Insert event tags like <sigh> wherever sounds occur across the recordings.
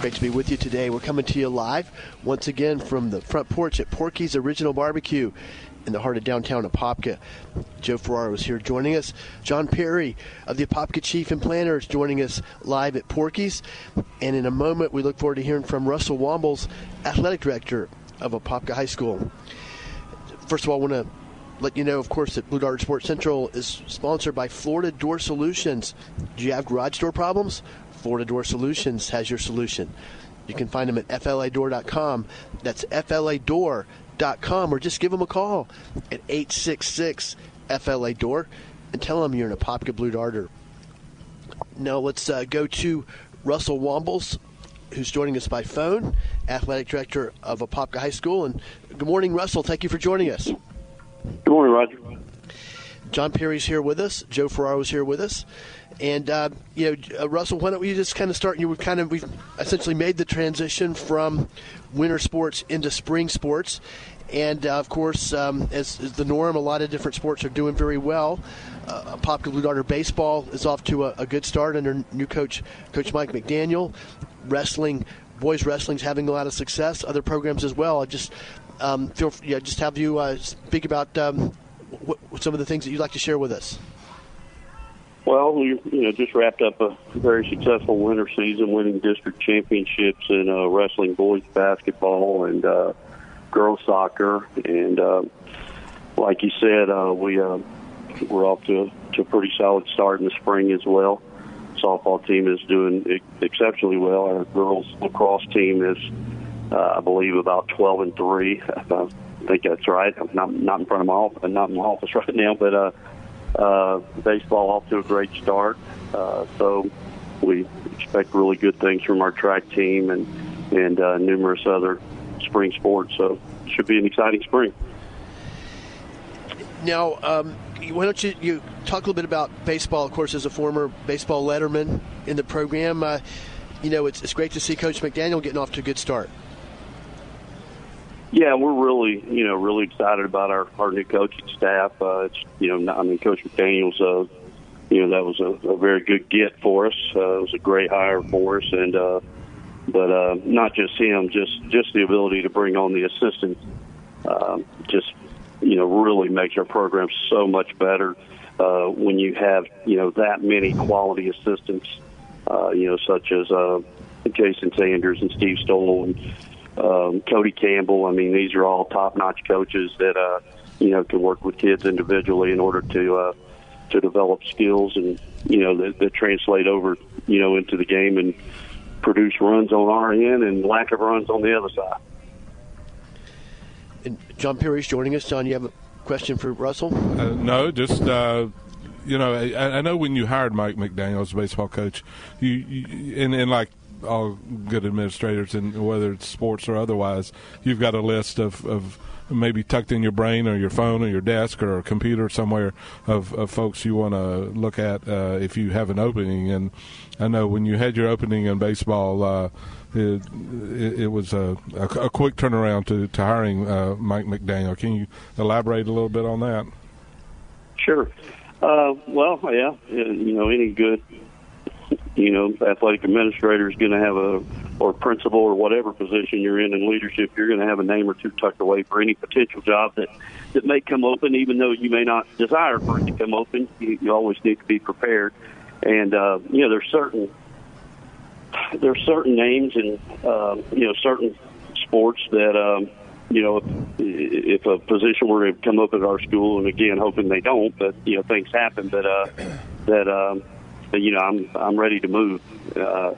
Great to be with you today. We're coming to you live once again from the front porch at Porky's Original Barbecue in the heart of downtown Apopka. Joe Ferraro is here joining us. John Perry of the Apopka Chief and Planter is joining us live at Porky's. And in a moment, we look forward to hearing from Russell Wombles, Athletic Director of Apopka High School. First of all, I want to let you know, of course, that Blue Dart Sports Central is sponsored by Florida Door Solutions. Do you have garage door problems? Florida Door Solutions has your solution. You can find them at fladoor.com. That's fladoor.com, or just give them a call at 866 FLA Door and tell them you're an Apopka Blue Darter. Now let's uh, go to Russell Wombles, who's joining us by phone, athletic director of Apopka High School. And good morning, Russell. Thank you for joining us. Good morning, Roger. John Perry's here with us. Joe Ferraro's here with us. And uh, you know, uh, Russell, why don't we just kind of start? You've kind of we've essentially made the transition from winter sports into spring sports, and uh, of course, um, as, as, the norm, a lot of different sports are doing very well. Uh, Apopka Blue Darter baseball is off to a, a, good start under new coach Coach Mike McDaniel. Wrestling, boys wrestling's having a lot of success. Other programs as well. I just um, feel yeah, just have you uh, speak about um, some of the things that you'd like to share with us. Well, we you know just wrapped up a very successful winter season, winning district championships in uh, wrestling, boys basketball, and uh, girls soccer. And uh, like you said, uh, we uh, we're off to to a pretty solid start in the spring as well. Softball team is doing exceptionally well. Our girls lacrosse team is, uh, I believe, about twelve and three. <laughs> I think that's right. I'm not not in front of my office, not in my office <laughs> right now, but. Uh, uh, baseball off to a great start, uh, so we expect really good things from our track team and and uh, numerous other spring sports. So it should be an exciting spring. Now, um, why don't you, you talk a little bit about baseball? Of course, as a former baseball letterman in the program, uh, you know it's, it's great to see Coach McDaniel getting off to a good start. Yeah, we're really, you know, really excited about our, our new coaching staff. Uh, it's, you know, I mean, Coach McDaniel's, uh, you know, that was a, a very good get for us. Uh, it was a great hire for us, and uh, but uh, not just him, just just the ability to bring on the assistants, um, just you know, really makes our program so much better uh, when you have you know that many quality assistants, uh, you know, such as uh, Jason Sanders and Steve Stoll and um, Cody Campbell. I mean, these are all top-notch coaches that uh, you know can work with kids individually in order to uh, to develop skills and you know that, that translate over you know into the game and produce runs on our end and lack of runs on the other side. And John Perry's joining us. John, you have a question for Russell? Uh, no, just. Uh you know, I, I, know when you hired Mike McDaniel as baseball coach, you, you and, and like all good administrators, and whether it's sports or otherwise, you've got a list of, of maybe tucked in your brain or your phone or your desk or a computer somewhere of, of folks you want to look at uh, if you have an opening. And I know when you had your opening in baseball, uh, it, it, it, was a, a, a, quick turnaround to, to hiring uh, Mike McDaniel. Can you elaborate a little bit on that? Sure. Uh, well, yeah, you know, any good you know, athletic administrator is going to have a, or principal or whatever position you're in in leadership, you're going to have a name or two tucked away for any potential job that that may come open, even though you may not desire for it to come open. You, you always need to be prepared, and uh, you know, there's certain there's certain names and uh, you know certain sports that um, you know, if, if a position were to come up at our school, and again, hoping they don't, but you know, things happen. But uh, that um, you know, I'm I'm ready to move. Uh,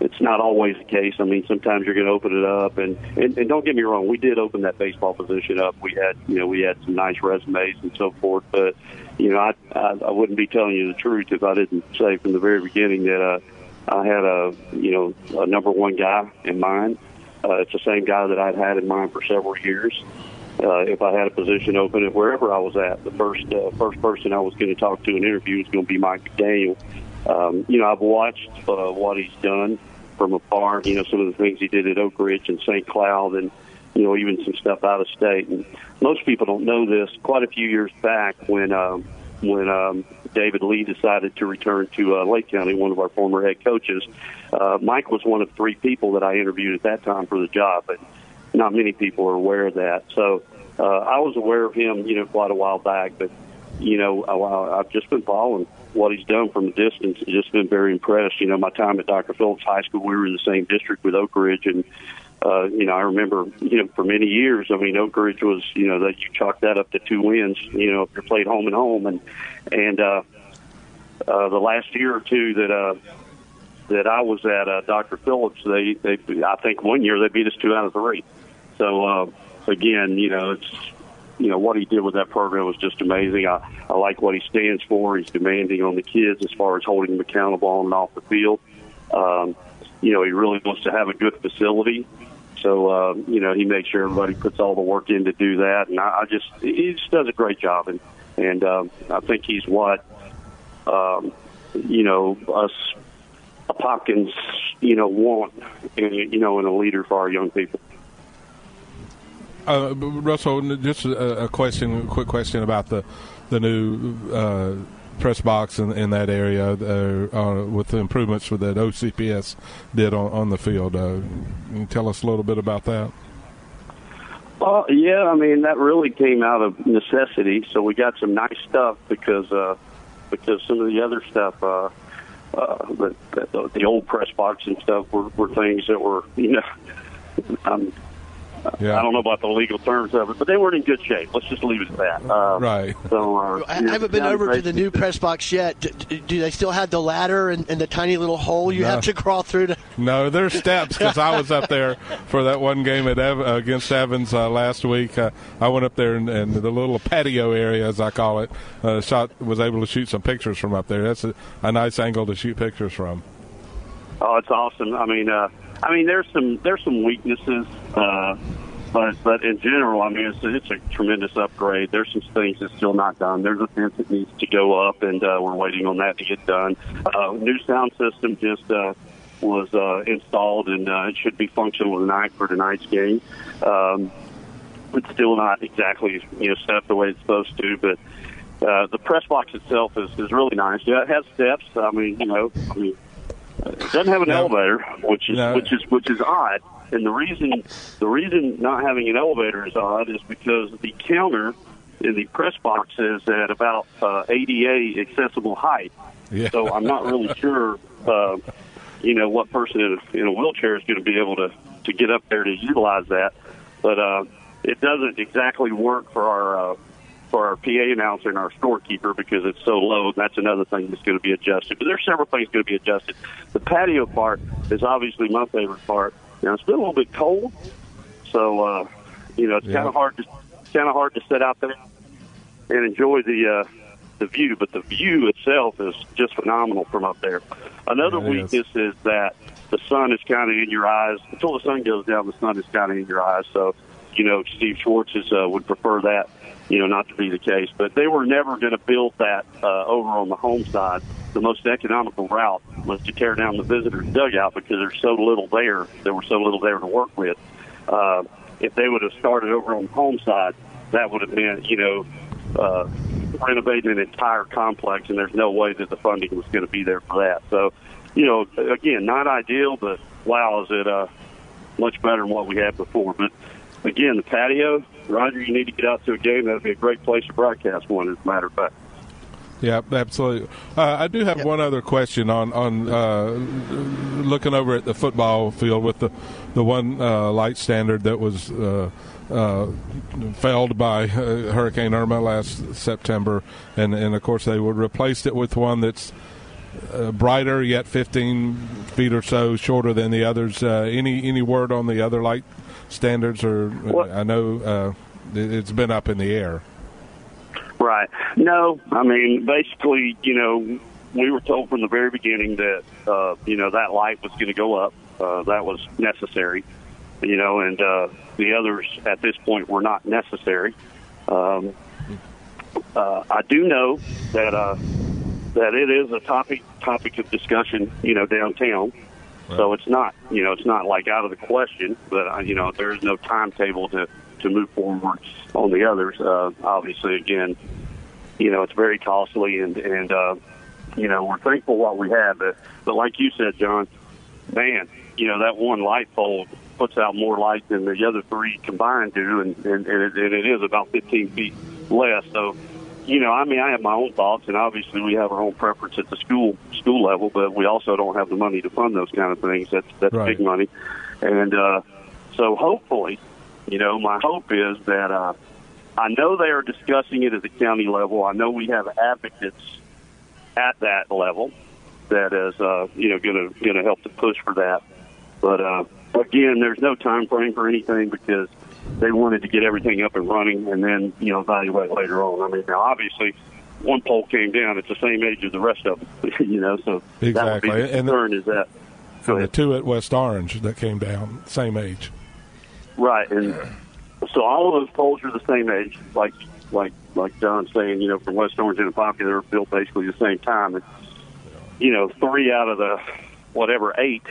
it's not always the case. I mean, sometimes you're going to open it up, and, and and don't get me wrong, we did open that baseball position up. We had you know we had some nice resumes and so forth, but you know I I, I wouldn't be telling you the truth if I didn't say from the very beginning that uh, I had a you know a number one guy in mind. Uh, it's the same guy that I'd had in mind for several years. Uh, if I had a position open at wherever I was at, the first uh, first person I was going to talk to in interview was going to be Mike McDaniel. Um, you know, I've watched uh, what he's done from afar. You know, some of the things he did at Oak Ridge and St. Cloud, and you know, even some stuff out of state. And most people don't know this. Quite a few years back, when um, when um, David Lee decided to return to uh, Lake County, one of our former head coaches, uh, Mike was one of three people that I interviewed at that time for the job, but not many people are aware of that. So uh, I was aware of him, you know, quite a while back, but you know, I, I've just been following what he's done from a distance. I've just been very impressed. You know, my time at Dr. Phillips High School, we were in the same district with Oak Ridge, and uh, you know, I remember, you know, for many years, I mean, Oak Ridge was, you know, that you chalk that up to two wins, you know, if you played home and home, and and uh, uh, the last year or two that uh, that I was at uh, Dr. Phillips, they they I think one year they beat us two out of three. So uh, again, you know, it's you know what he did with that program was just amazing. I, I like what he stands for. He's demanding on the kids as far as holding them accountable on and off the field. Um, you know, he really wants to have a good facility. So uh, you know, he makes sure everybody puts all the work in to do that, and I, I just he just does a great job, and and um, I think he's what um, you know us Hopkins you know want, in, you know, in a leader for our young people. Uh, Russell, just a, a, question, a quick question about the the new uh, press box in, in that area uh, uh with the improvements that OCPS did on, on the field. Uh, can you tell us a little bit about that? Well, yeah, I mean that really came out of necessity. So we got some nice stuff because uh, because some of the other stuff, uh, the, the, the old press box and stuff, were, were things that were you know. <laughs> Um, yeah. I don't know about the legal terms of it, but they weren't in good shape. Let's just leave it at that. Uh, right. So uh, I haven't been over to the new press box yet. Do, do they still have the ladder and, and, the tiny little hole you no. have to crawl through? To- no, there's steps because I was up there for that one game at Ev- against Evans uh, last week. Uh, I went up there and, and, the little patio area, as I call it, uh, shot was able to shoot some pictures from up there. That's a, a nice angle to shoot pictures from. Oh, it's awesome. I mean, uh, I mean, there's some there's some weaknesses, uh, but but in general, I mean, it's it's a tremendous upgrade. There's some things that's still not done. There's a fence that needs to go up, and uh, we're waiting on that to get done. Uh, new sound system just uh, was uh, installed, and uh, it should be functional tonight for tonight's game. Um, it's still not exactly you know set up the way it's supposed to, but. Uh, the press box itself is, is really nice. Yeah, it has steps. I mean, you know, I mean, it doesn't have an no. elevator, which is no. which is which is odd. And the reason the reason not having an elevator is odd is because the counter in the press box is at about uh, ADA accessible height. Yeah. So I'm not really <laughs> sure, uh, you know, what person in a, in a wheelchair is going to be able to to get up there to utilize that. But uh, it doesn't exactly work for our uh, for our PA announcer and our storekeeper because it's so low. That's another thing that's going to be adjusted. But there's several things going to be adjusted. The patio part is obviously my favorite part. Now it's been a little bit cold, so uh, you know it's yeah. kind of hard to kind of hard to sit out there and enjoy the uh, the view. But the view itself is just phenomenal from up there. Another yeah, weakness is. is that the sun is kind of in your eyes. Until the sun goes down, the sun is kind of in your eyes. So, you know, Steve Schwartz is, uh, would prefer that you know, not to be the case. But they were never going to build that uh, over on the home side. The most economical route was to tear down the visitors' dugout because there's so little there. There was so little there to work with. Uh, if they would have started over on the home side, that would have meant, you know, uh, renovating an entire complex, and there's no way that the funding was going to be there for that. So, you know, again, not ideal, but wow, is it uh, much better than what we had before. But again, the patio, Roger, you need to get out to a game. That'd be a great place to broadcast one, as a matter of fact. Yeah, absolutely. Uh, I do have yep. one other question on on uh, looking over at the football field with the the one uh, light standard that was uh, uh, failed by uh, Hurricane Irma last September, and and of course they would replaced it with one that's uh, brighter yet 15 feet or so shorter than the others. Uh, any any word on the other light standards? Or What? I know uh, it- it's been up in the air. Right. No, I mean, basically, you know, we were told from the very beginning that, uh, you know, that light was going to go up. Uh, that was necessary, you know, and uh, the others at this point were not necessary. Um, uh, I do know that uh, that it is a topic topic of discussion, you know, downtown. So it's not, you know, it's not like out of the question, but uh, you know, there is no timetable to to move forward on the others. Uh, obviously, again, you know, it's very costly, and and uh, you know, we're thankful what we have. But, but like you said, John, man, you know, that one light pole puts out more light than the other three combined do, and and, and, it, and it is about 15 feet less. So, you know, I mean, I have my own thoughts, and obviously we have our own preference at the school school level, but we also don't have the money to fund those kind of things. That's that's Right. big money, and uh, so hopefully, you know, my hope is that uh, I know they are discussing it at the county level. I know we have advocates at that level that is, uh, you know, going to going to help to push for that. But uh, again, there's no time frame for anything because they wanted to get everything up and running and then you know evaluate later on. I mean, now obviously. One pole came down. It's the same age as the rest of them, <laughs> you know. So that would be Exactly. the And the- concern is that. Go The ahead. two at West Orange that came down, same age. Right, and so all of those poles are the same age, like like like John's saying, you know, from West Orange and Pompey, they were built basically the same time, and you know, three out of the whatever eight,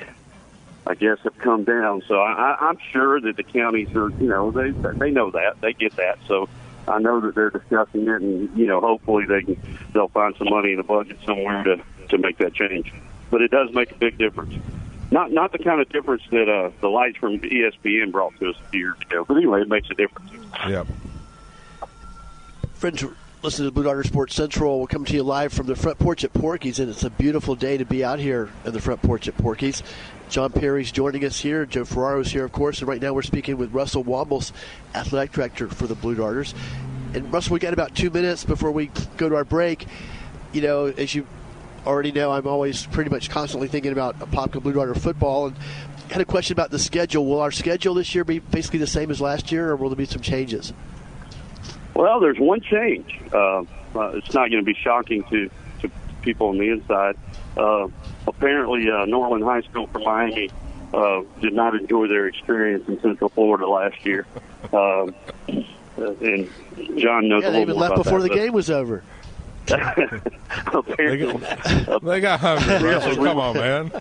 I guess, have come down. So I, I, I'm sure that the counties are, you know, they they know that, they get that. So I know that they're discussing it, and you know, hopefully they can they'll find some money in the budget somewhere to to make that change. But it does make a big difference. Not not the kind of difference that uh, the lights from ESPN brought to us a few years ago. But anyway, it makes a difference. Yep. Friends, listen to Blue Darter Sports Central. We'll come to you live from the front porch at Porky's, and it's a beautiful day to be out here in the front porch at Porky's. John Perry's joining us here. Joe Ferraro's here, of course, and right now we're speaking with Russell Wombles, athletic director for the Blue Darters. And Russell, we got about two minutes before we go to our break. You know, as you already know, I'm always pretty much constantly thinking about Popka Blue Darter football. And had a question about the schedule. Will our schedule this year be basically the same as last year, or will there be some changes? Well, there's one change. Uh, uh, it's not going to be shocking to people on the inside. Uh, apparently, uh, Norland High School from Miami uh, did not enjoy their experience in Central Florida last year. Um, and John knows Yeah, a they little even more left about before that, the game was over. <laughs> apparently, They got hungry. Russell. Come on, man.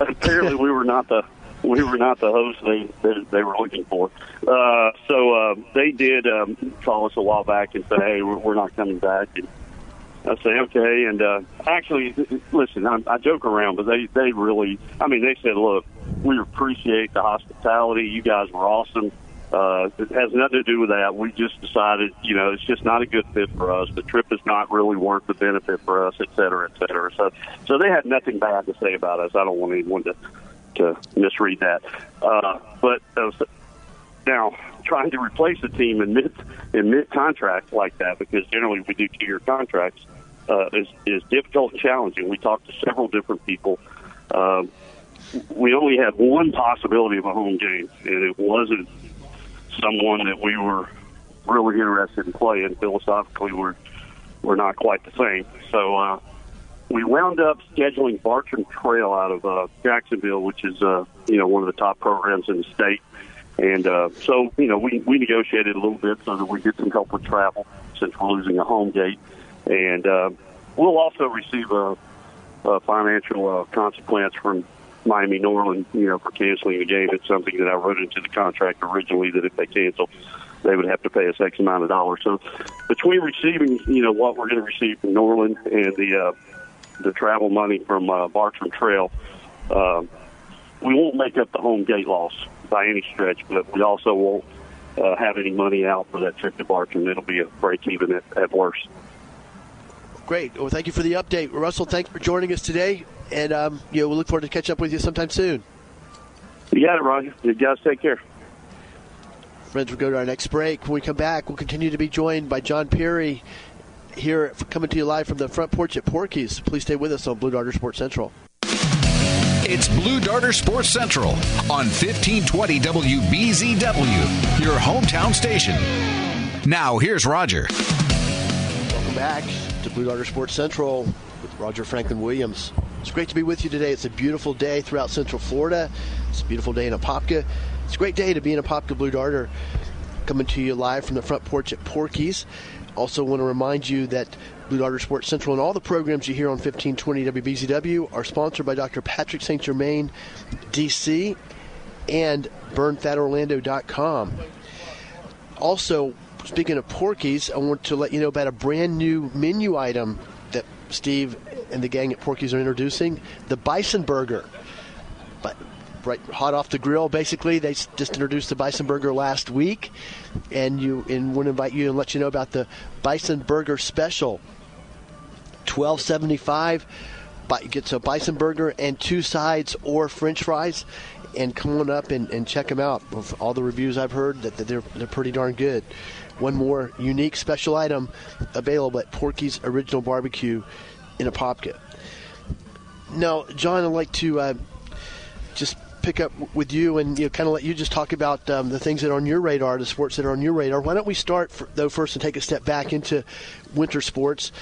apparently we were not the we were not the host they they, they were looking for. Uh, so uh, they did um, call us a while back and say, "Hey, we're, we're not coming back." And I say, "Okay." And uh, actually, listen, I, I joke around, but they they really, I mean, they said, "Look, we appreciate the hospitality. You guys were awesome." Uh, it has nothing to do with that. We just decided, you know, it's just not a good fit for us. The trip is not really worth the benefit for us, et cetera, et cetera. So, so they had nothing bad to say about us. I don't want anyone to to misread that. Uh, but uh, now, trying to replace a team in mid in mid contract like that, because generally we do two year contracts, uh, is is difficult and challenging. We talked to several different people. Um, we only had one possibility of a home game, and it wasn't someone that we were really interested in playing. Philosophically, we're we're not quite the same. So uh, we wound up scheduling Bartram Trail out of uh, Jacksonville, which is uh, you know one of the top programs in the state. And uh, so you know we we negotiated a little bit so that we get some help with travel since we're losing a home gate, and uh, we'll also receive a, a financial uh, consequence from Miami Norland, you know, for canceling the game. It's something that I wrote into the contract originally that if they cancel, they would have to pay us X amount of dollars. So between receiving, you know, what we're going to receive from Norland and the uh, the travel money from uh, Bartram Trail, uh, we won't make up the home gate loss by any stretch, but we also won't uh, have any money out for that trip to Bartram. It'll be a break even at, at worst. Great. Well, thank you for the update, Russell. Thanks for joining us today, and um, you know, we'll look forward to catch up with you sometime soon. You got it, Roger. You guys take care. Friends, we'll go to our next break. When we come back, we'll continue to be joined by John Perry here coming to you live from the front porch at Porky's. Please stay with us on Blue Darter Sports Central. It's Blue Darter Sports Central on 1520 WBZW, your hometown station. Now, here's Roger. Welcome back to Blue Darter Sports Central with Roger Franklin Williams. It's great to be with you today. It's a beautiful day throughout Central Florida. It's a beautiful day in Apopka. It's a great day to be in Apopka Blue Darter. Coming to you live from the front porch at Porky's. Also, want to remind you that Blue Darter Sports Central and all the programs you hear on 1520 WBZW are sponsored by Dr. Patrick St. Germain, DC, and BurnFatOrlando.com. Also, speaking of Porky's, I want to let you know about a brand new menu item that Steve and the gang at Porky's are introducing the Bison Burger. But right hot off the grill. Basically, they just introduced the Bison Burger last week, and you and want to invite you and let you know about the Bison Burger Special. Twelve seventy five. Gets a bison burger and two sides or French fries, and come on up and, and check them out. With all the reviews I've heard, that, that they're they're pretty darn good. One more unique special item available at Porky's Original Barbecue in a Apopka. Now, John, I'd like to uh, just pick up with you and you know, kind of let you just talk about um, the things that are on your radar, the sports that are on your radar. Why don't we start for, though first and take a step back into winter sports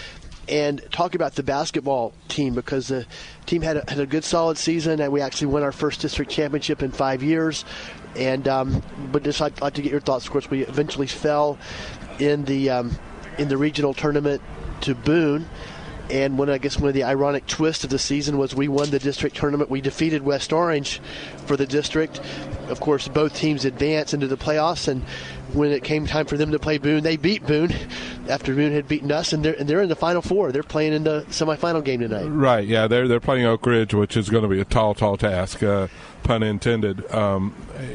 and talk about the basketball team because the team had a, had a good solid season and we actually won our first district championship in five years. And um, but just I'd like to get your thoughts. Of course, we eventually fell in the um, in the regional tournament to Boone. And one, I guess, one of the ironic twists of the season was we won the district tournament. We defeated West Orange for the district. Of course, both teams advanced into the playoffs, and when it came time for them to play Boone, they beat Boone after Boone had beaten us, and they're, and they're in the Final Four. They're playing in the semifinal game tonight. Right? Yeah, they're they're playing Oak Ridge, which is going to be a tall, tall task. Uh, pun intended. Um,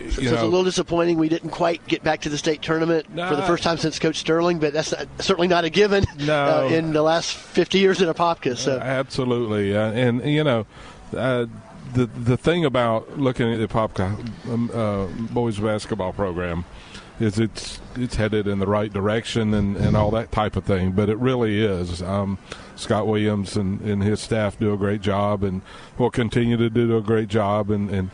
so, so it's a little disappointing. We didn't quite get back to the state tournament for the first time since Coach Sterling, but that's not, certainly not a given no. uh, in the last 50 years in Apopka. So uh, absolutely, uh, and you know. Uh, the the thing about looking at the Apopka um, uh, boys basketball program is it's it's headed in the right direction and, and all that type of thing. But it really is. Um, Scott Williams and, and his staff do a great job and will continue to do a great job and, and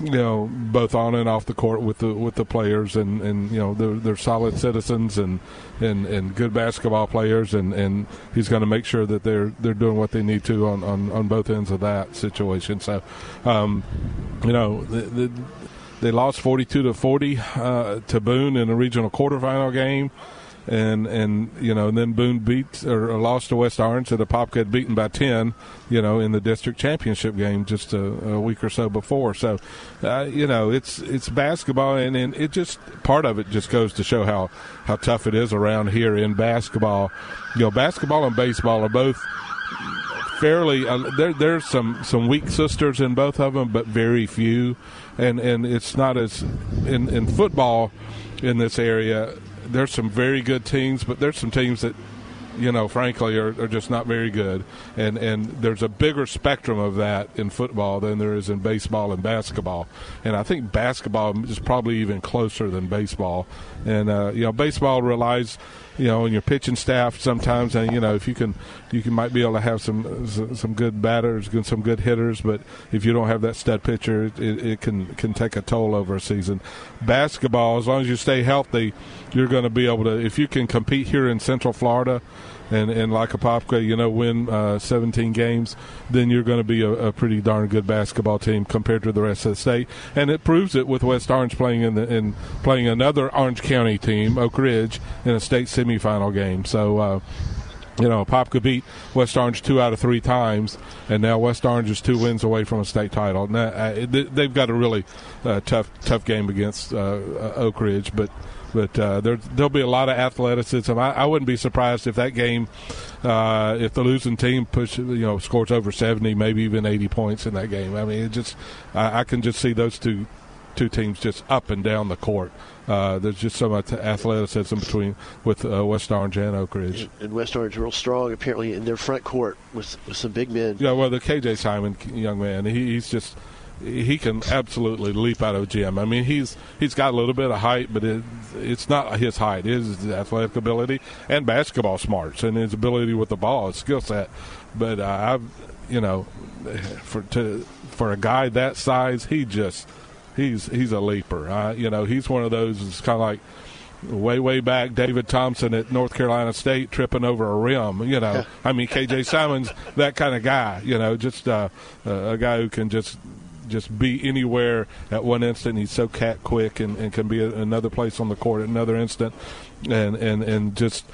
you know both on and off the court with the with the players and, and you know they're, they're solid citizens and, and, and good basketball players and, and he's going to make sure that they're they're doing what they need to on, on, on both ends of that situation so um, you know the, the, they lost 42 to 40 uh, to Boone in a regional quarterfinal game and and you know, and then Boone beat or lost to West Orange, and the Pop had beaten by ten, you know, in the district championship game just a, a week or so before. So, uh, you know, it's it's basketball, and, and it just part of it just goes to show how how tough it is around here in basketball. You know, basketball and baseball are both fairly uh, there there's some some weak sisters in both of them but very few and and it's not as in in football in this area there's some very good teams, but there's some teams that you know, frankly, are, are, just not very good. And and there's a bigger spectrum of that in football than there is in baseball and basketball. And I think basketball is probably even closer than baseball. And uh, you know, baseball relies you know, and your pitching staff sometimes, and you know, if you can, you can might be able to have some some good batters, some good hitters, but if you don't have that stud pitcher, it, it can can take a toll over a season. Basketball, as long as you stay healthy, you're going to be able to. If you can compete here in Central Florida, and and like Apopka, you know, win uh, 17 games, then you're going to be a, a, pretty darn good basketball team compared to the rest of the state. And it proves it with West Orange playing in the in playing another Orange County team, Oak Ridge, in a state semifinal game. So. Uh, you know, Popka beat West Orange two out of three times, and now West Orange is two wins away from a state title. Now, uh, they've got a really uh, tough, tough game against uh, uh Oak Ridge, but but uh, there, there'll be a lot of athleticism. I, I wouldn't be surprised if that game, if the losing team push, you know, scores over seventy, maybe even eighty points in that game. I mean, it just, I, I can just see those two, two teams just up and down the court. Uh, there's just so much athleticism between with uh, West Orange and Oak Ridge. And West Orange real strong apparently in their front court with, with some big men. Yeah, well, the KJ Simon young man, he, he's just he can absolutely leap out of a gym. I mean, he's he's got a little bit of height, but it, it's not his height. It is his athletic ability and basketball smarts and his ability with the ball, his skill set. But uh, I've, you know, for to for a guy that size, he just he's he's a leaper. Uh, you know, he's one of those. It's kind of like way way back David Thompson at North Carolina State tripping over a rim. You know, I mean KJ Simons that kind of guy. You know, just uh, a guy who can just just be anywhere at one instant. He's so cat quick and, and can be another place on the court at another instant, and and and just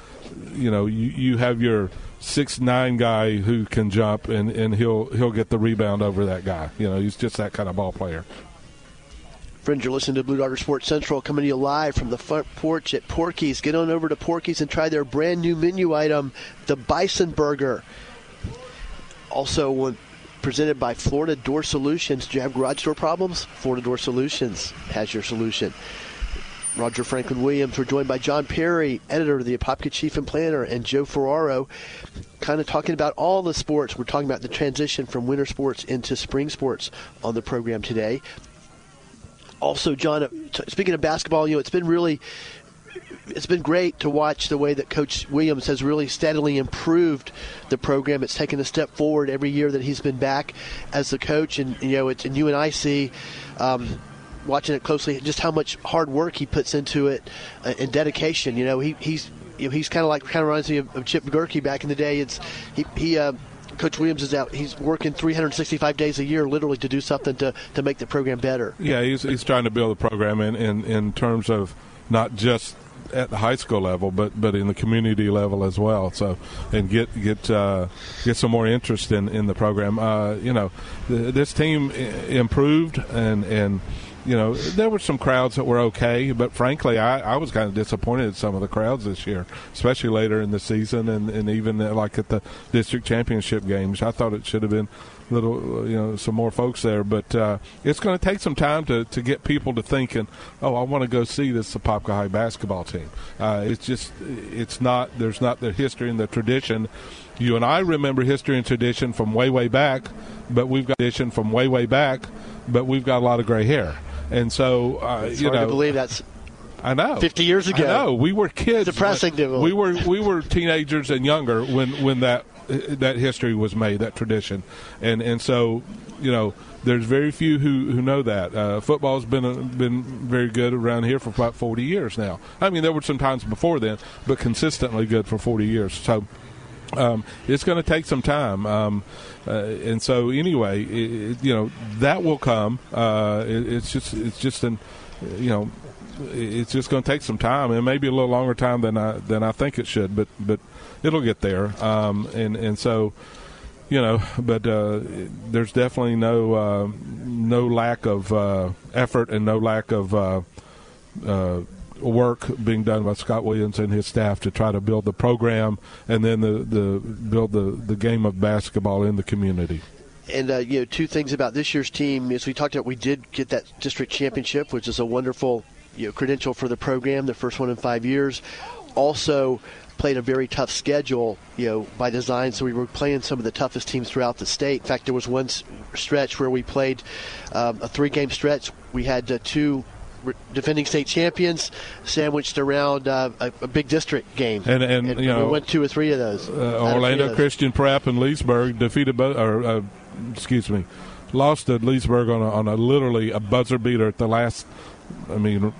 you know you you have your six nine guy who can jump and and he'll he'll get the rebound over that guy. You know, he's just that kind of ball player. Friends, you're listening to Blue Darter Sports Central coming to you live from the front porch at Porky's. Get on over to Porky's and try their brand new menu item, the Bison Burger. Also, presented by Florida Door Solutions. Do you have garage door problems? Florida Door Solutions has your solution. Roger Franklin Williams. We're joined by John Perry, editor of the Apopka Chief and Planter, and Joe Ferraro, kind of talking about all the sports. We're talking about the transition from winter sports into spring sports on the program today. Also, John, speaking of basketball, you know, it's been really it's been great to watch the way that Coach Williams has really steadily improved the program. It's taken a step forward every year that he's been back as the coach, and you know, it's and you and I see. Um, watching it closely, just how much hard work he puts into it uh, and dedication. You know, he, he's you know, he's kind of like kind of reminds me of, of Chip McGurkey back in the day. It's he, he uh, Coach Williams is out. He's working 365 days a year, literally, to do something to, to make the program better. Yeah, he's, he's trying to build the program in, in, in terms of not just at the high school level, but but in the community level as well. So and get get uh, get some more interest in in the program. Uh, you know, th- this team improved and and you know, there were some crowds that were okay, but frankly, I, I was kind of disappointed at some of the crowds this year, especially later in the season and, and even uh, like at the district championship games. I thought it should have been little, you know, some more folks there. But uh, it's going to take some time to, to get people to thinking, oh, I want to go see this Apopka High basketball team. Uh, it's just, it's not, there's not the history and the tradition. You and I remember history and tradition from way, way back, but we've got tradition from way, way back, but we've got a lot of gray hair. And so, uh, you know, to believe that's I know. Fifty years ago. I know. We were kids. Depressing to We were we were teenagers and younger when when that that history was made, that tradition, and and so you know there's very few who, who know that. Uh, football's been a, been very good around here for about 40 years now. I mean, there were some times before then, but consistently good for 40 years. So um, it's going to take some time. Um, uh, and so anyway, it, you know that will come. Uh, it, it's just it's just an you know it's just going to take some time and maybe a little longer time than I than I think it should. But but it'll get there. Um, and and so you know, but uh, there's definitely no uh, no lack of uh, effort and no lack of uh, work being done by Scott Williams and his staff to try to build the program and then the, the build the, the game of basketball in the community. And uh, you know, two things about this year's team, is we talked about, we did get that district championship, which is a wonderful you know, credential for the program, the first one in five years. Also, played a very tough schedule, you know, by design. So we were playing some of the toughest teams throughout the state. In fact, there was one stretch where we played um, a three-game stretch. We had uh, two defending state champions sandwiched around uh, a, a, big district game. And, and, and you know, we went two or three of those. Uh, Orlando those. Christian Prep and Leesburg defeated, both, or uh, excuse me, lost to Leesburg on a, on a literally a buzzer beater at the last. I mean,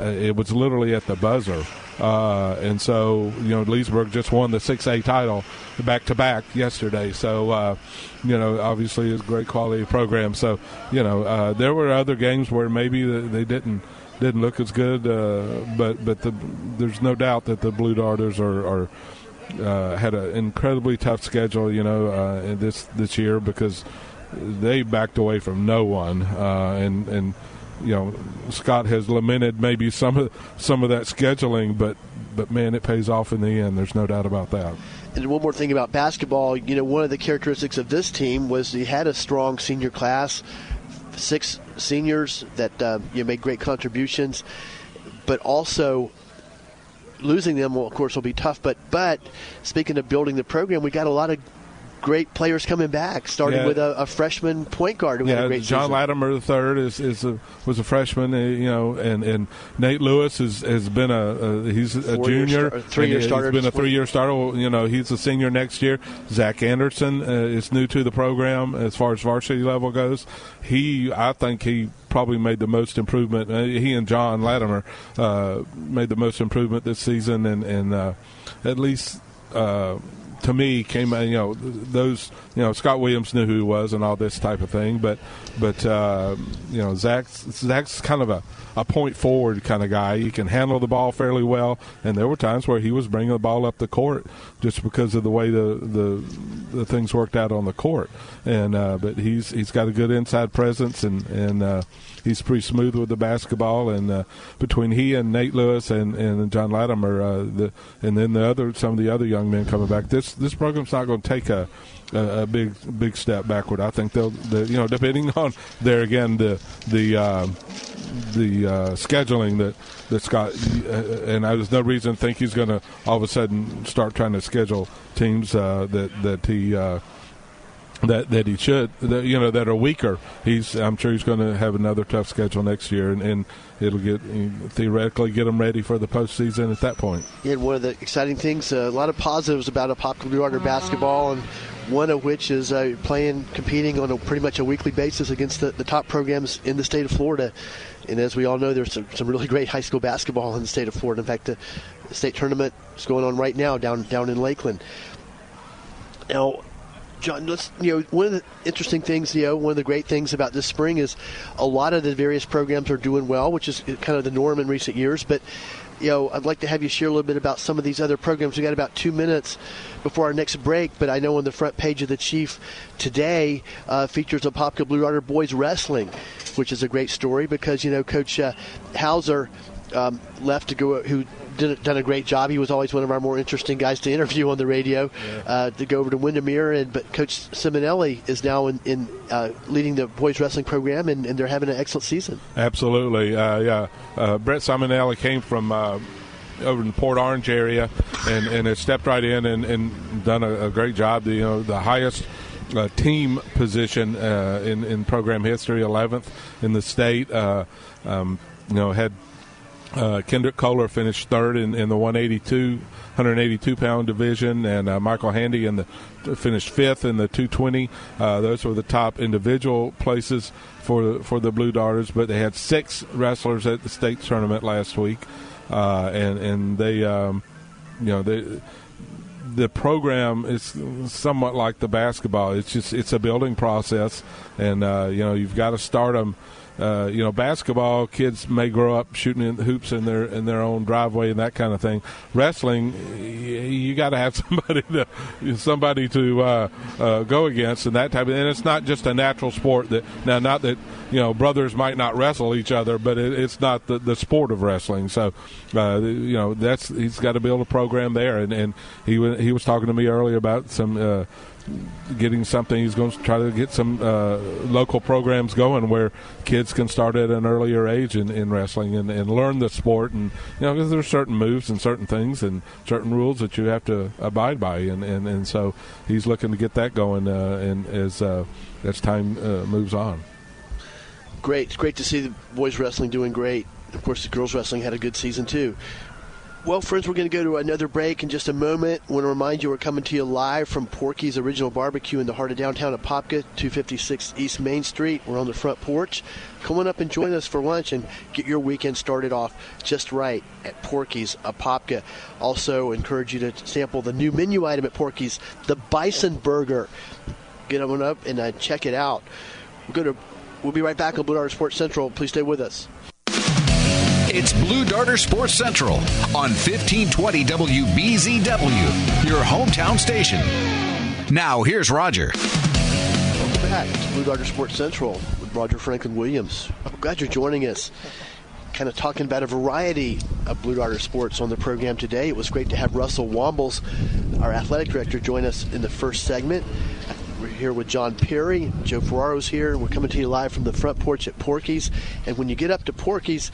it was literally at the buzzer. Uh, and so, you know, Leesburg just won the 6A title back to back yesterday. So, uh, you know, obviously it's a great quality program. So, you know, uh, there were other games where maybe they didn't didn't look as good, uh, but but the, there's no doubt that the Blue Darters are, are uh, had an incredibly tough schedule, you know, uh, this this year because they backed away from no one, and and you know, Scott has lamented maybe some of some of that scheduling, but but man, it pays off in the end. There's no doubt about that. And one more thing about basketball, you know, one of the characteristics of this team was he had a strong senior class, six seniors that uh, you know, made great contributions, but also losing them, well, of course, will be tough. But but speaking of building the program, we got a lot of great players coming back, starting Yeah. with a, a freshman point guard who had a Yeah, great John season. Latimer the third is is a, was a freshman, uh, you know, and, and Nate Lewis is, has been a, a he's a Four-year junior, star- three-year starter He's been a three year starter. You know, he's a senior next year. Zach Anderson uh, is new to the program as far as varsity level goes. He, I think, he probably made the most improvement. Uh, he and John Latimer uh, made the most improvement this season, and and uh, at least. Uh, to me came you know those you know Scott Williams knew who he was and all this type of thing but but uh, you know Zach's Zach's kind of a, a point forward kind of guy. He can handle the ball fairly well and there were times where he was bringing the ball up the court just because of the way the the, the things worked out on the court. And uh, but he's he's got a good inside presence and and uh, he's pretty smooth with the basketball and uh, between he and Nate Lewis and, and John Latimer uh, the and then the other some of the other young men coming back this this program's not going to take a, a a big big step backward. I think they'll the, you know depending <laughs> on there again the the um, the uh, scheduling that that Scott uh, and I, there's no reason to think he's going to all of a sudden start trying to schedule teams uh, that that he uh, that that he should that, you know that are weaker. He's I'm sure he's going to have another tough schedule next year, and, and it'll get theoretically get him ready for the postseason at that point. And one of the exciting things, uh, a lot of positives about Apopka Blue Darter basketball, and one of which is uh, playing, competing on a pretty much a weekly basis against the, the top programs in the state of Florida. And as we all know, there's some, some really great high school basketball in the state of Florida. In fact, the, the state tournament is going on right now down down in Lakeland. Now, John, let's you know one of the interesting things, you know, one of the great things about this spring is a lot of the various programs are doing well, which is kind of the norm in recent years. But you know, I'd like to have you share a little bit about some of these other programs. We got about two minutes before our next break, but I know on the front page of the Chief today uh, features Apopka Blue Darter boys wrestling, which is a great story because you know Coach uh, Hauser um, left to go who did done a great job. He was always one of our more interesting guys to interview on the radio. Uh, to go over to Windermere, and but Coach Simonelli is now in, in uh, leading the boys wrestling program, and, and they're having an excellent season. Absolutely, uh, yeah. Uh, Brett Simonelli came from uh, over in the Port Orange area, and, and has stepped right in and, and done a, a great job. The, you know, the highest uh, team position uh, in in program history, 11th in the state. Uh, um, you know, had uh, Kendrick Kohler finished third in, in the 182, 182 pound division, and uh, Michael Handy in the finished fifth in the 220. Uh, those were the top individual places for the, for the Blue Darters. But they had six wrestlers at the state tournament last week, uh, and and they, um, you know, they the program is somewhat like the basketball. It's just it's a building process, and uh, you know you've got to start them. Uh, you know, basketball kids may grow up shooting in the hoops in their in their own driveway and that kind of thing. Wrestling, y- you got to have <laughs> somebody to somebody to uh, uh, go against and that type of. And it's not just a natural sport that now not that you know brothers might not wrestle each other, but it, it's not the, the sport of wrestling. So uh, you know that's he's got to build a program there, and, and he he was talking to me earlier about some. Getting something. He's going to try to get some uh, local programs going where kids can start at an earlier age in, in wrestling and, and learn the sport. And you know, because there's certain moves and certain things and certain rules that you have to abide by. And, and, and so he's looking to get that going. Uh, and as uh, as time uh, moves on. Great, it's great to see the boys wrestling doing great. Of course, the girls wrestling had a good season too. Well, friends, we're going to go to another break in just a moment. I want to remind you we're coming to you live from Porky's Original Barbecue in the heart of downtown Apopka, 256 East Main Street. We're on the front porch. Come on up and join us for lunch and get your weekend started off just right at Porky's Apopka. Also, encourage you to sample the new menu item at Porky's, the Bison Burger. Get on up and uh, check it out. We're going to. We'll be right back on Blue Darter Sports Central. Please stay with us. It's Blue Darter Sports Central on 1520 WBZW, your hometown station. Now, here's Roger. Welcome back to Blue Darter Sports Central with Roger Franklin Williams. I'm glad you're joining us. Kind of talking about a variety of Blue Darter sports on the program today. It was great to have Russell Wombles, our athletic director, join us in the first segment. We're here with John Perry. Joe Ferraro's here, we're coming to you live from the front porch at Porky's. And when you get up to Porky's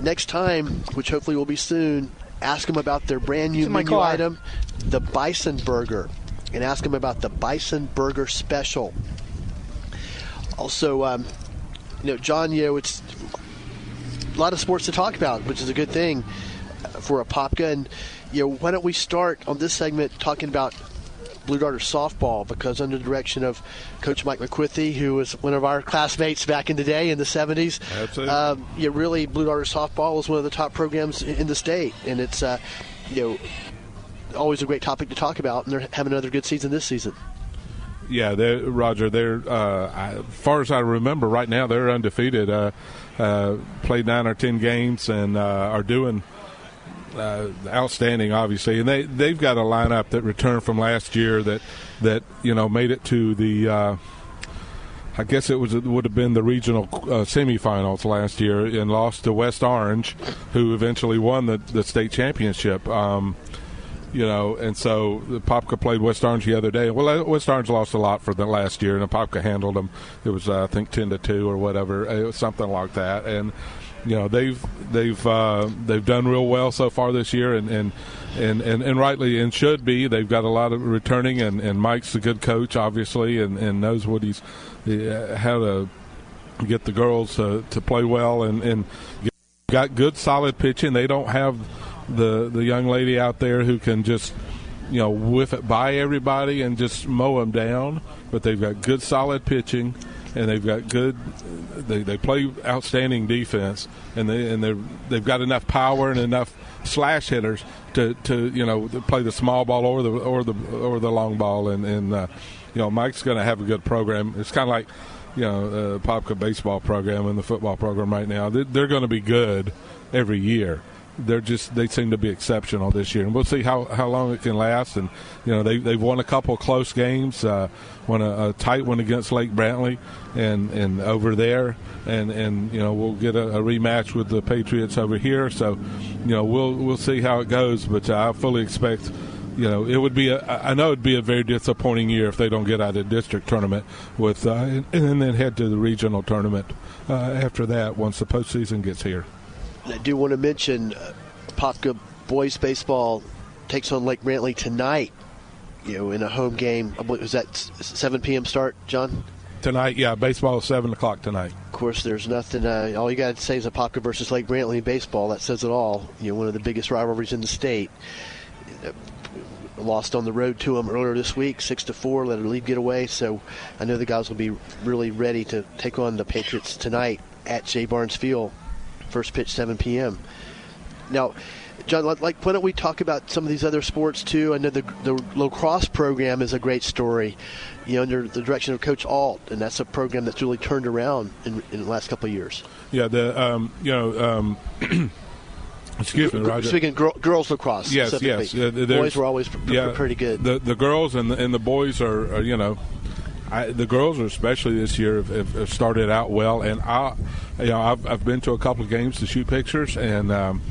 next time, which hopefully will be soon, ask them about their brand new menu car. item, the Bison Burger. and ask them about the Bison Burger Special. Also, um, you know, John, you know, it's a lot of sports to talk about, which is a good thing for Apopka. And you know, why don't we start on this segment talking about Blue Darter softball because under the direction of Coach Mike McQuithy, who was one of our classmates back in the day in the 70s. Absolutely. Um, yeah, really, Blue Darter softball is one of the top programs in the state, and it's uh, you know always a great topic to talk about. And they're having another good season this season. Yeah, they're, Roger. They're uh, as far as I remember, right now they're undefeated. Uh, uh, played nine or ten games and uh, are doing uh, outstanding, obviously. And they they've got a lineup that returned from last year that that you know made it to the. Uh, I guess it was it would have been the regional uh, semifinals last year and lost to West Orange, who eventually won the the state championship. Um, you know, and so Popka played West Orange the other day. Well, uh, West Orange lost a lot for the last year, and Popka handled them. It was uh, I think ten to two or whatever, was something like that. And you know they've they've uh, they've done real well so far this year, and and, and, and and rightly and should be. They've got a lot of returning, and, and Mike's a good coach, obviously, and, and knows what he's uh, how to get the girls uh, to play well, and and got good solid pitching. They don't have the the young lady out there who can just you know whiff it by everybody and just mow them down. But they've got good solid pitching, and they've got good. They, they play outstanding defense, and they and they they've got enough power and enough slash hitters to, to you know play the small ball or the or the or the long ball, and and uh, you know Mike's going to have a good program. It's kind of like you know uh, Popka baseball program and the football program right now. They're, they're going to be good every year they're just they seem to be exceptional this year, and we'll see how, how long it can last. And you know they they've won a couple close games, uh, won a, a, tight one against Lake Brantley, and and over there, and and you know we'll get a, a, rematch with the Patriots over here. So you know we'll we'll see how it goes, but I fully expect. You know, it would be. A, I know it'd be a very disappointing year if they don't get out of the district tournament with, uh, and, and, then head to the regional tournament uh, after that once the postseason gets here. I do want to mention uh, Popka boys baseball takes on Lake Brantley tonight. You know, in a home game. Was that 7 p.m. start, John? Tonight, yeah, baseball is seven o'clock tonight. Of course, there's nothing. Uh, all you got to say is a Popka versus Lake Brantley in baseball. That says it all. You know, one of the biggest rivalries in the state. Uh, lost on the road to them earlier this week, six to four. Let a lead get away. So I know the guys will be really ready to take on the Patriots tonight at Jay Barnes Field First pitch 7 p.m. Now, John, like, why don't we talk about some of these other sports too? I know the, the lacrosse program is a great story, you know, under the direction of Coach Alt, and that's a program that's really turned around in, in the last couple of years. Yeah, the um, you know. Um, <clears throat> Excuse me, Roger. Speaking gr- girls lacrosse, yes, yes. Uh, boys were always pr- yeah, pretty good. The the girls and the, and the boys are, are you know, I, the girls are especially this year have, have, started out well, and I, you know, I've, I've been to a couple of games to shoot pictures, and um,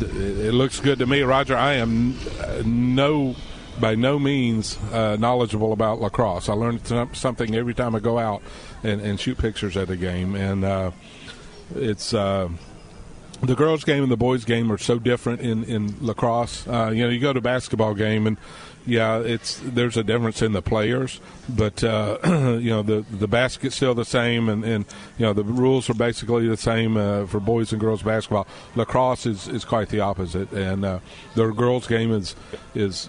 it looks good to me. Roger, I am no by no means uh, knowledgeable about lacrosse. I learn something every time I go out and, and shoot pictures at a game, and uh, it's. Uh, the girls' game and the boys' game are so different in in lacrosse. Uh, you know, you go to a basketball game and yeah, it's there's a difference in the players, but uh, <clears throat> you know the the basket's still the same, and, and you know the rules are basically the same uh, for boys and girls basketball. Lacrosse is, is quite the opposite, and uh, the girls' game is is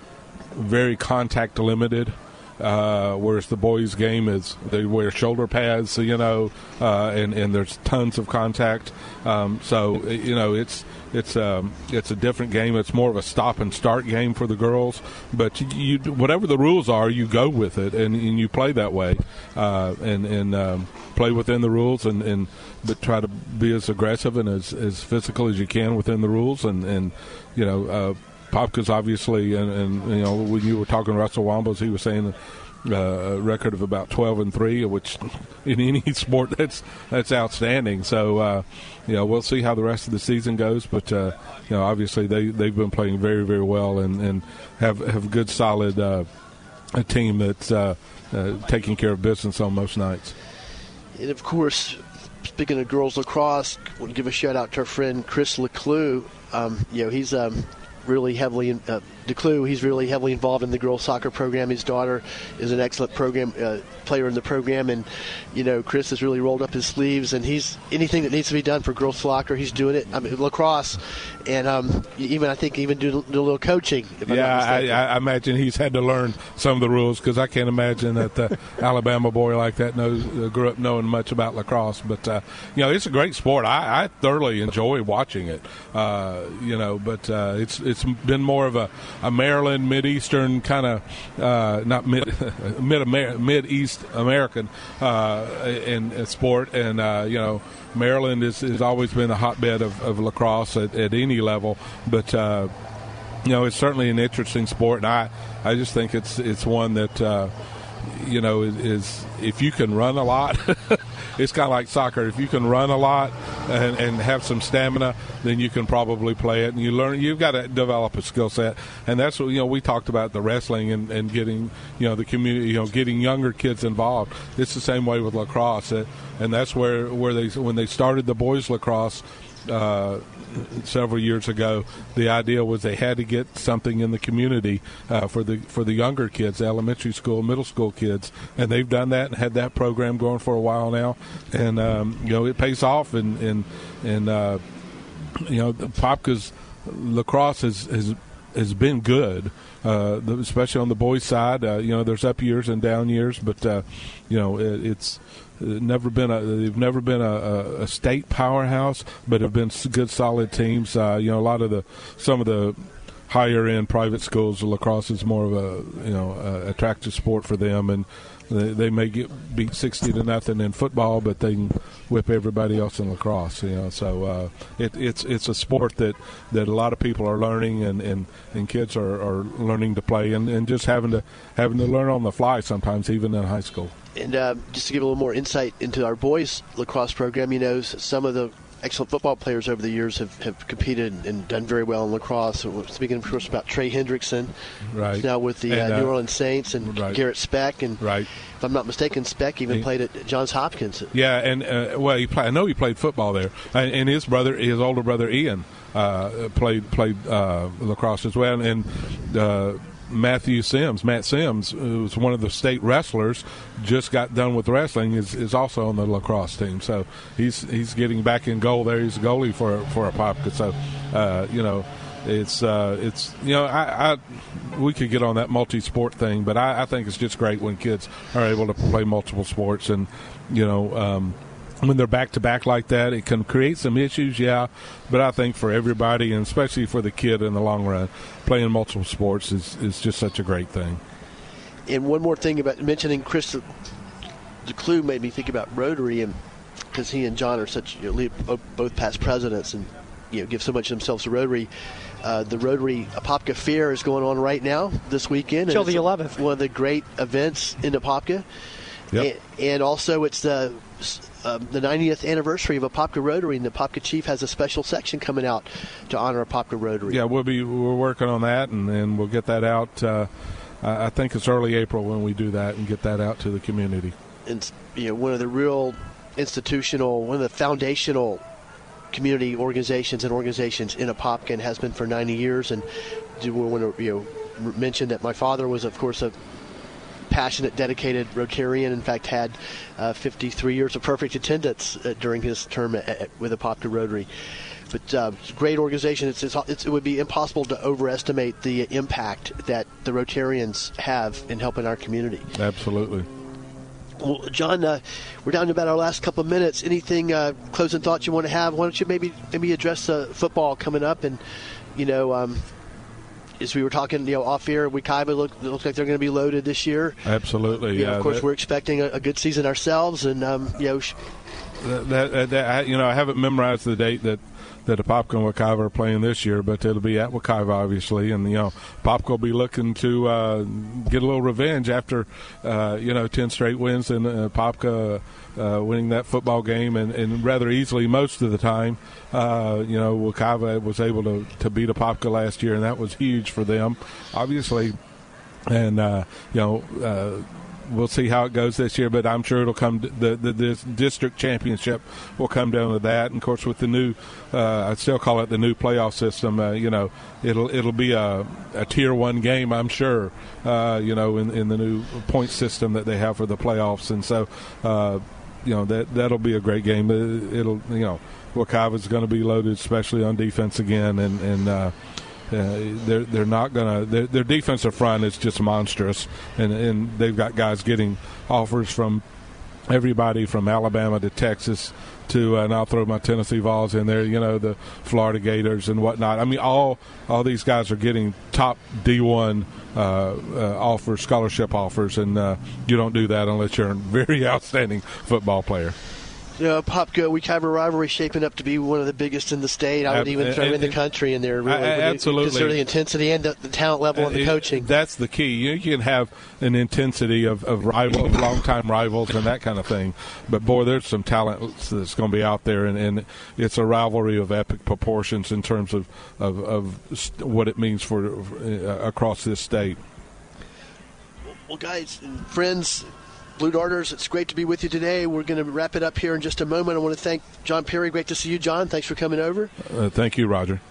very contact limited. Uh, whereas the boys' game is they wear shoulder pads, so, you know, uh, and and there's tons of contact. Um, so you know it's it's um, it's a different game. It's more of a stop and start game for the girls. But you whatever the rules are, you go with it and, and you play that way, uh, and and um, play within the rules and and but try to be as aggressive and as, as physical as you can within the rules and and you know. Uh, Popka's obviously, and, and, you know, when you were talking Russell Wombles, he was saying uh, a record of about 12 and three, which <laughs> in any sport that's that's outstanding. So, uh, you know, we'll see how the rest of the season goes. But uh, you know, obviously they they've been playing very very well and, and have have a good solid uh, a team that's uh, uh, taking care of business on most nights. And of course, speaking of girls lacrosse, I want to give a shout out to our friend Chris Leclue. Um, you know, he's um, really heavily in, uh, Declue. He's really heavily involved in the girls soccer program. His daughter is an excellent program uh, player in the program, and you know Chris has really rolled up his sleeves, and he's anything that needs to be done for girls soccer, he's doing it. I mean lacrosse, and um, even I think even do, do a little coaching. yeah, I, I, imagine he's had to learn some of the rules because I can't imagine that the <laughs> Alabama boy like that knows uh, grew up knowing much about lacrosse. But uh, you know, it's a great sport. I, I thoroughly enjoy watching it. Uh, you know, but uh, it's it's been more of a a Maryland Mid Eastern kind of uh, not mid mid mid East American uh, in, in, sport, and uh, you know Maryland is has always been a hotbed of, of lacrosse at, at, any level, but. Uh, you know, it's certainly an interesting sport, and I, I just think it's it's one that uh, you know, is, if you can run a lot, <laughs> it's kind of like soccer. If you can run a lot and, and have some stamina, then you can probably play it. And you learn, you've got to develop a skill set. And that's what, you know, we talked about the wrestling and, and getting, you know, the community, you know, getting younger kids involved. It's the same way with lacrosse. And that's where, where they, when they started the boys lacrosse, uh, several years ago, the idea was they had to get something in the community uh, for the for the younger kids, elementary school, middle school kids, and they've done that and had that program going for a while now, and um, you know it pays off, and and and uh, you know Apopka's lacrosse has has has been good, uh, especially on the boys' side. Uh, you know, there's up years and down years, but uh, you know it, it's never been a they've never been a, a, state powerhouse, but have been good solid teams. Uh, you know, a lot of the some of the higher end private schools, lacrosse is more of a you know a attractive sport for them, and they, they may get beat sixty to nothing in football, but they can whip everybody else in lacrosse. You know, so uh, it, it's it's a sport that, that a lot of people are learning, and, and, and kids are, are learning to play, and, and just having to having to learn on the fly sometimes, even in high school. And uh, just to give a little more insight into our boys lacrosse program, you know, some of the excellent football players over the years have, have competed and done very well in lacrosse. Speaking, of course, about Trey Hendrickson, right? Now with the and, uh, New Orleans Saints and right. Garrett Speck, and right. if I'm not mistaken, Speck even he, played at Johns Hopkins. Yeah, and uh, well, he play, I know he played football there, and, and his brother, his older brother Ian, uh, played played uh, lacrosse as well, and uh, Matthew Sims, Matt Sims, who was one of the state wrestlers, just got done with wrestling, is, is also on the lacrosse team. So he's he's getting back in goal there. He's a goalie for for Apopka. So uh, you know, it's uh, it's you know I, I, we could get on that multi-sport thing, but I, I, think it's just great when kids are able to play multiple sports and you know. Um, when they're back to back like that, it can create some issues, yeah. But I think for everybody, and especially for the kid in the long run, playing multiple sports is, is just such a great thing. And one more thing about mentioning Chris Declue made me think about Rotary, and because he and John are such you know, both past presidents and you know give so much of themselves to Rotary. Uh, the Rotary Apopka Fair is going on right now this weekend. Until the 11th. One of the great events in Apopka. Yep. And, and also, it's the um, the 90th anniversary of Apopka Rotary, and the Apopka Chief has a special section coming out to honor Apopka Rotary. Yeah, we'll be we're working on that, and, and we'll get that out. Uh, I think it's early April when we do that and get that out to the community. And you know, one of the real institutional, one of the foundational community organizations and organizations in Apopka has been for 90 years. And do want to you know mention that my father was, of course, a passionate, dedicated Rotarian. In fact, had uh, 53 years of perfect attendance uh, during his term at, at, with Apopka Rotary. But uh, great organization. It's, it's, it's, it would be impossible to overestimate the impact that the Rotarians have in helping our community. Absolutely. Well, John, uh, we're down to about our last couple of minutes. Anything uh, closing thoughts you want to have? Why don't you maybe maybe address uh, football coming up and you know um, as we were talking, you know, off air, Wekiva look looks like they're going to be loaded this year. Absolutely, you yeah. Know, of course, that, we're expecting a, a, good season ourselves, and um, you know, that, that, that, you know, I haven't memorized the date that that Apopka and Wekiva are playing this year, but it'll be at Wekiva, obviously, and you know, Apopka will be looking to uh, get a little revenge after uh, you know ten straight wins and uh, Apopka uh, winning that football game and, and rather easily most of the time. Uh, you know, Wekiva was able to to beat Apopka last year, and that was huge for them, obviously, and uh, you know we'll see how it goes this year, but I'm sure it'll come. The, the district championship will come down to that. And of course, with the new, uh, I still call it the new playoff system. Uh, you know, it'll it'll be a, a tier one game, I'm sure. Uh, you know, in in the new point system that they have for the playoffs, and so uh, you know that that'll be a great game. It'll you know, Wekiva's going to be loaded, especially on defense again, and and. Uh, they're they're not gonna their, their defensive front is just monstrous, and and they've got guys getting offers from everybody from Alabama to Texas to, uh, and I'll throw my Tennessee Vols in there. You know the Florida Gators and whatnot. I mean, all all these guys are getting top D one uh, uh, offers, scholarship offers, and uh, you don't do that unless you're a very <laughs> outstanding football player you know, Popka Wekiva rivalry shaping up to be one of the biggest in the state. I would even throw in the country in there. Really, absolutely, consider the intensity and the, the talent level and the coaching. That's the key. You, can have an intensity of, of rivals, <laughs> longtime rivals, and that kind of thing. But boy, there's some talent that's going to be out there, and, and it's a rivalry of epic proportions in terms of of, of what it means for uh, across this state. Well, guys and friends, Blue Darters, it's great to be with you today. We're going to wrap it up here in just a moment. I want to thank John Perry. Great to see you, John. Thanks for coming over. Uh, thank you, Roger.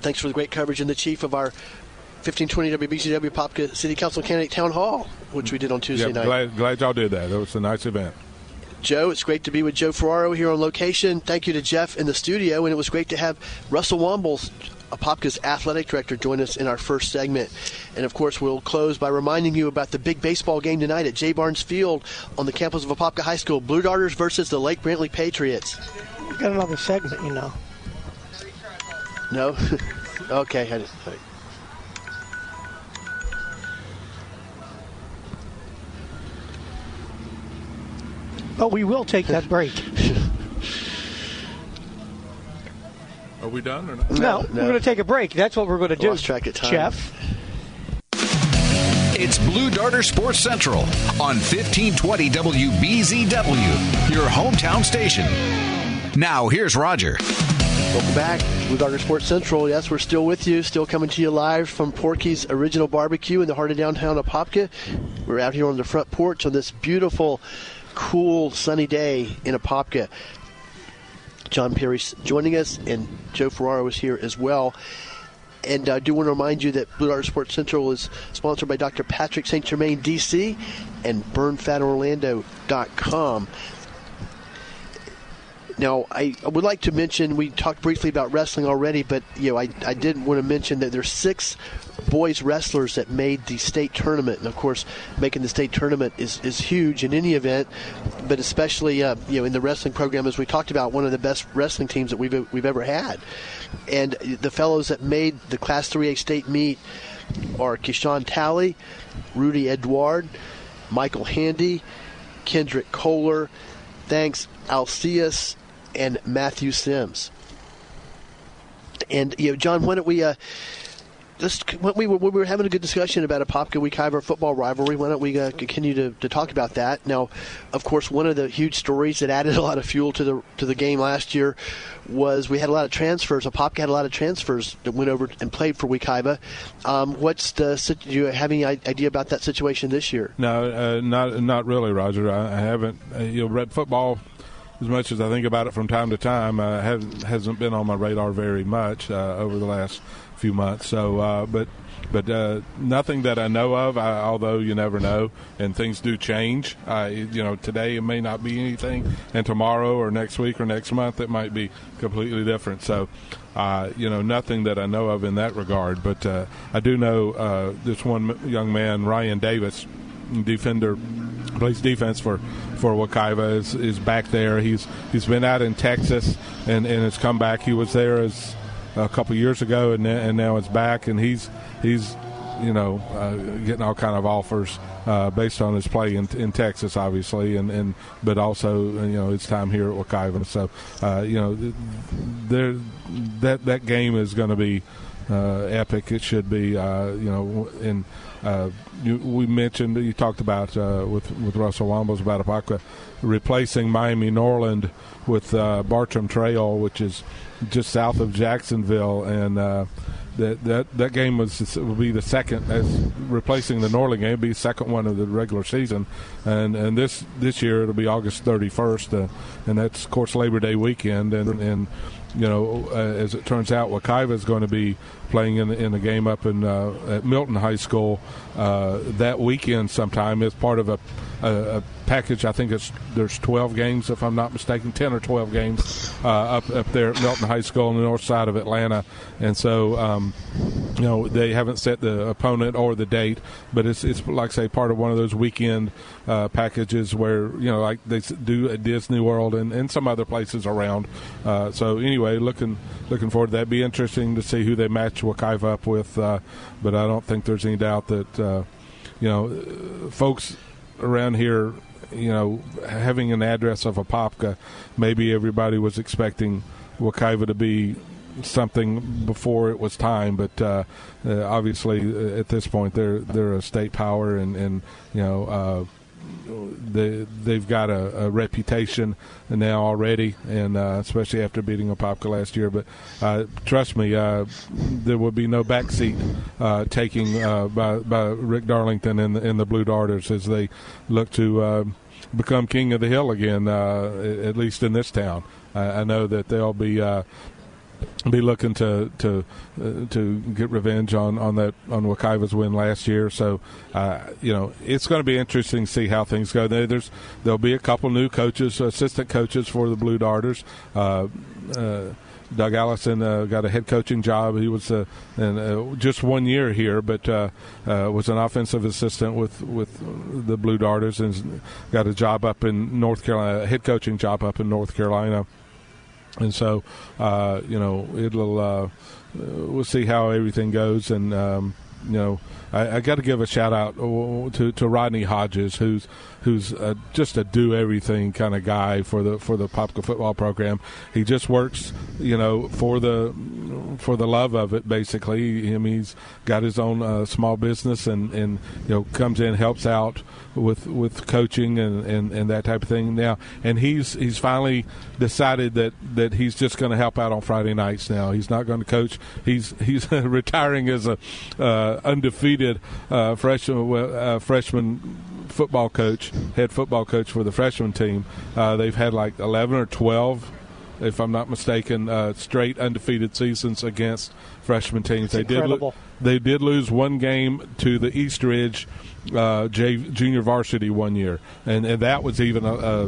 Thanks for the great coverage and the chief of our 1520 WBZW Popka City Council candidate town hall, which we did on Tuesday yep, night. Glad, glad y'all did that. It was a nice event. Joe, it's great to be with Joe Ferraro here on location. Thank you to Jeff in the studio, and it was great to have Russell Wombles Apopka's athletic director, join us in our first segment. And of course, we'll close by reminding you about the big baseball game tonight at J. Barnes Field on the campus of Apopka High School. Blue Darters versus the Lake Brantley Patriots. We've got another segment, you know. No? <laughs> okay. But we will take that break. <laughs> Are we done or not? No, no. we're going to take a break. That's what we're going to do. Lost track of time. Jeff. It's Blue Darter Sports Central on 1520 WBZW, your hometown station. Now, here's Roger. Welcome back, Blue Darter Sports Central. Yes, we're still with you, still coming to you live from Porky's Original Barbecue in the heart of downtown Apopka. We're out here on the front porch on this beautiful, cool, sunny day in Apopka. John Perry joining us, and Joe Ferraro is here as well. And I do want to remind you that Blue Darter Sports Central is sponsored by Dr. Patrick St. Germain, D.C., and BurnFatOrlando.com. Now, I, would like to mention we talked briefly about wrestling already, but you know I, I did want to mention that there's six boys wrestlers that made the state tournament, and of course, making the state tournament is, is huge in any event, but especially uh, you know in the wrestling program as we talked about, one of the best wrestling teams that we've we've ever had, and the fellows that made the Class 3A state meet are Kishan Talley, Rudy Edward, Michael Handy, Kendrick Kohler, thanks Alceus and Matthew Sims. And you know, John, why don't we uh, just when we were, when we were having a good discussion about Apopka Wekiva football rivalry, why don't we uh, continue to, to talk about that? Now, of course, one of the huge stories that added a lot of fuel to the to the game last year was we had a lot of transfers. A Apopka had a lot of transfers that went over and played for Wekiva. Um, what's the do you have any idea about that situation this year? No, uh, not not really, Roger. I, I haven't. Uh, you know, read football as much as I think about it from time to time, uh, hasn't hasn't been on my radar very much uh, over the last few months. So, uh, but but uh, nothing that I know of. I, although you never know, and things do change. I, you know, today it may not be anything, and tomorrow or next week or next month it might be completely different. So, uh, you know, nothing that I know of in that regard. But uh, I do know uh, this one young man, Ryan Davis, defender plays defense for for Wekiva is, is back there. He's he's been out in Texas and, and has come back. He was there as a couple years ago and and now it's back and he's he's you know uh, getting all kind of offers uh, based on his play in, in Texas, obviously, and, and but also you know it's time here at Wekiva. So uh, you know there that that game is going to be uh, epic. It should be uh, you know uh, you, we mentioned you talked about uh, with with Russell Wombles about Apopka replacing Miami Norland with uh, Bartram Trail, which is just south of Jacksonville, and uh, that that that game was will be the second as replacing the Norland game, be the second one of the regular season, and and this this year it'll be August 31st, uh, and that's of course Labor Day weekend, and and you know, uh, as it turns out, Wekiva is going to be playing in the, in the game up in uh, at Milton High School uh, that weekend sometime as part of a, a, a, package. I think it's there's 12 games, if I'm not mistaken, 10 or 12 games uh, up up there at Milton High School on the north side of Atlanta, and so um, you know they haven't set the opponent or the date, but it's it's like say part of one of those weekend uh, packages where you know like they do at Disney World and, and some other places around. Uh, so anyway, looking looking forward to that. Be interesting to see who they match Wekiva up with, uh, but I don't think there's any doubt that uh, you know folks around here you know, having an address of a Apopka, maybe everybody was expecting Wekiva to be something before it was time, but uh, uh, obviously uh, at this point they're they're a state power, and and you know. Uh, they they've got a, a, reputation now already, and uh, especially after beating Apopka last year. But uh, trust me, uh, there will be no backseat uh, taking uh, by by Rick Darlington and the, and the Blue Darters as they look to uh, become king of the hill again, at least in this town. I know that they'll be be looking to to uh, to get revenge on, on that on Wekiva's win last year. So uh, you know it's going to be interesting to see how things go. There's there'll be a couple new coaches, assistant coaches for the Blue Darters. Uh, uh Doug Allison uh, got a head coaching job. He was uh, in, just one year here, but was an offensive assistant with with the Blue Darters and got a job up in North Carolina, a head coaching job up in North Carolina and so uh, you know it'll uh, we'll see how everything goes. And um, you know I, I got to give a shout out to, to Rodney Hodges who's who's a, just a do everything kind of guy for the for the Apopka football program. He just works, you know, for the for the love of it. Basically, mean, he's got his own uh, small business and and you know comes in helps out with with coaching and, and, and that type of thing now. And he's he's finally decided that that he's just going to help out on Friday nights now. He's not going to coach. He's he's <laughs> retiring as a uh, undefeated uh, freshman uh, freshman football coach, head football coach for the freshman team. Uh, they've had like 11 or 12, if I'm not mistaken, uh, straight undefeated seasons against freshman teams. That's they incredible. did. Lo- they did lose one game to the East Ridge uh, J- junior varsity one year, and, and that was even a, a,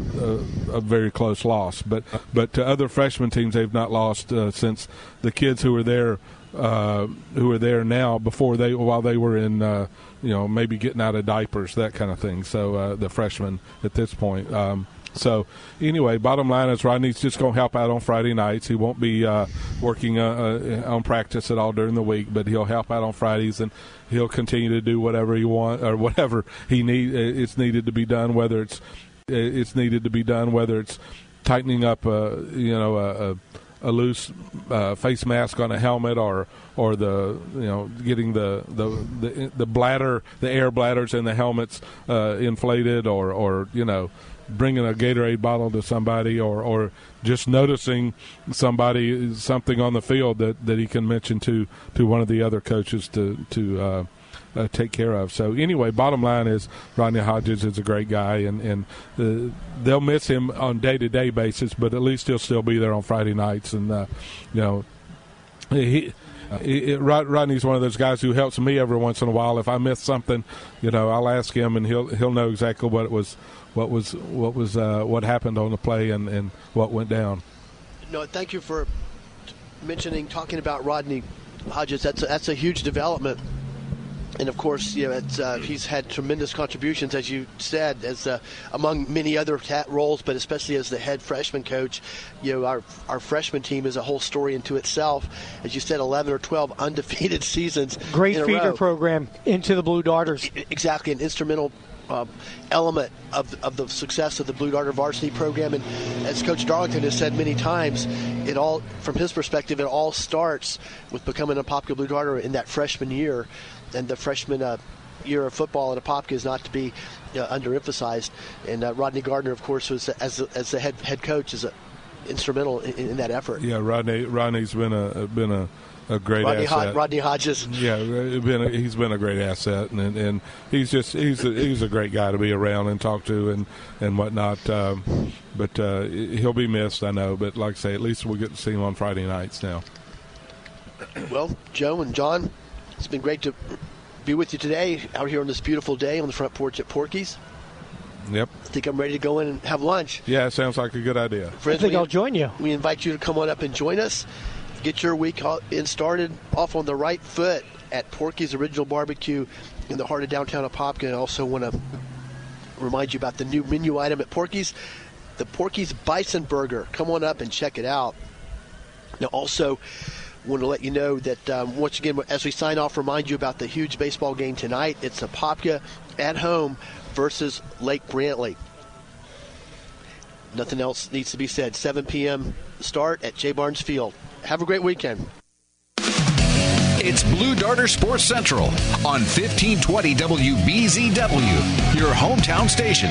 a, very close loss. But but to other freshman teams, they've not lost uh, since the kids who were there uh, who are there now before they while they were in uh, you know maybe getting out of diapers that kind of thing. So uh, the freshmen at this point. Um, so anyway, bottom line is Rodney's just going to help out on Friday nights. He won't be uh, working uh, uh, on practice at all during the week, but he'll help out on Fridays and he'll continue to do whatever he want or whatever he need it's needed to be done. Whether it's it's needed to be done, whether it's tightening up, a, you know, a a loose uh, face mask on a helmet or or the you know getting the the the, the bladder the air bladders in the helmets uh, inflated or or you know bringing a Gatorade bottle to somebody or or just noticing somebody something on the field that, that he can mention to to one of the other coaches to to uh, uh, take care of. So anyway, bottom line is Rodney Hodges is a great guy, and and uh, they'll miss him on day to day basis, but at least he'll still be there on Friday nights, and uh, you know he. It, Rodney's one of those guys who helps me every once in a while. If I miss something, you know, I'll ask him, and he'll he'll know exactly what it was, what was what was uh, what happened on the play, and, and what went down. No, thank you for mentioning talking about Rodney Hodges. That's a, that's a huge development and of course, you know, uh, he's had tremendous contributions, as you said, as uh, among many other roles, but especially as the head freshman coach. You know, our our freshman team is a whole story into itself. As you said, 11 or 12 <laughs> undefeated seasons. Great feeder row. program into the Blue Darters. Exactly, an instrumental uh, element of, of the success of the Blue Darter varsity program. And as Coach Darlington has said many times, it all, from his perspective, it all starts with becoming a popular Blue Darter in that freshman year and the freshman uh, year of football at Apopka is not to be uh, underemphasized. And uh, Rodney Gardner, of course, was as as the head head coach is a, instrumental in, in, that effort. Yeah, Rodney Rodney's been a been a a great Rodney, asset. Hod- Rodney Hodges. Yeah, been a, he's been a great asset, and and he's just he's a, he's a great guy to be around and talk to and and whatnot. Um, but uh, he'll be missed, I know. But like I say, at least we'll get to see him on Friday nights now. Well, Joe and John, it's been great to be with you today out here on this beautiful day on the front porch at Porky's. Yep. I think I'm ready to go in and have lunch. Yeah, it sounds like a good idea. Friends, I think we- I'll join you. We invite you to come on up and join us. Get your week in started off on the right foot at Porky's Original Barbecue in the heart of downtown Apopka. I also want to remind you about the new menu item at Porky's, the Porky's Bison Burger. Come on up and check it out. Now, also, want to let you know that um, once again, as we sign off, remind you about the huge baseball game tonight. It's Apopka at home versus Lake Brantley. Nothing else needs to be said. 7 p.m. start at J. Barnes Field. Have a great weekend. It's Blue Darter Sports Central on 1520 WBZW, your hometown station.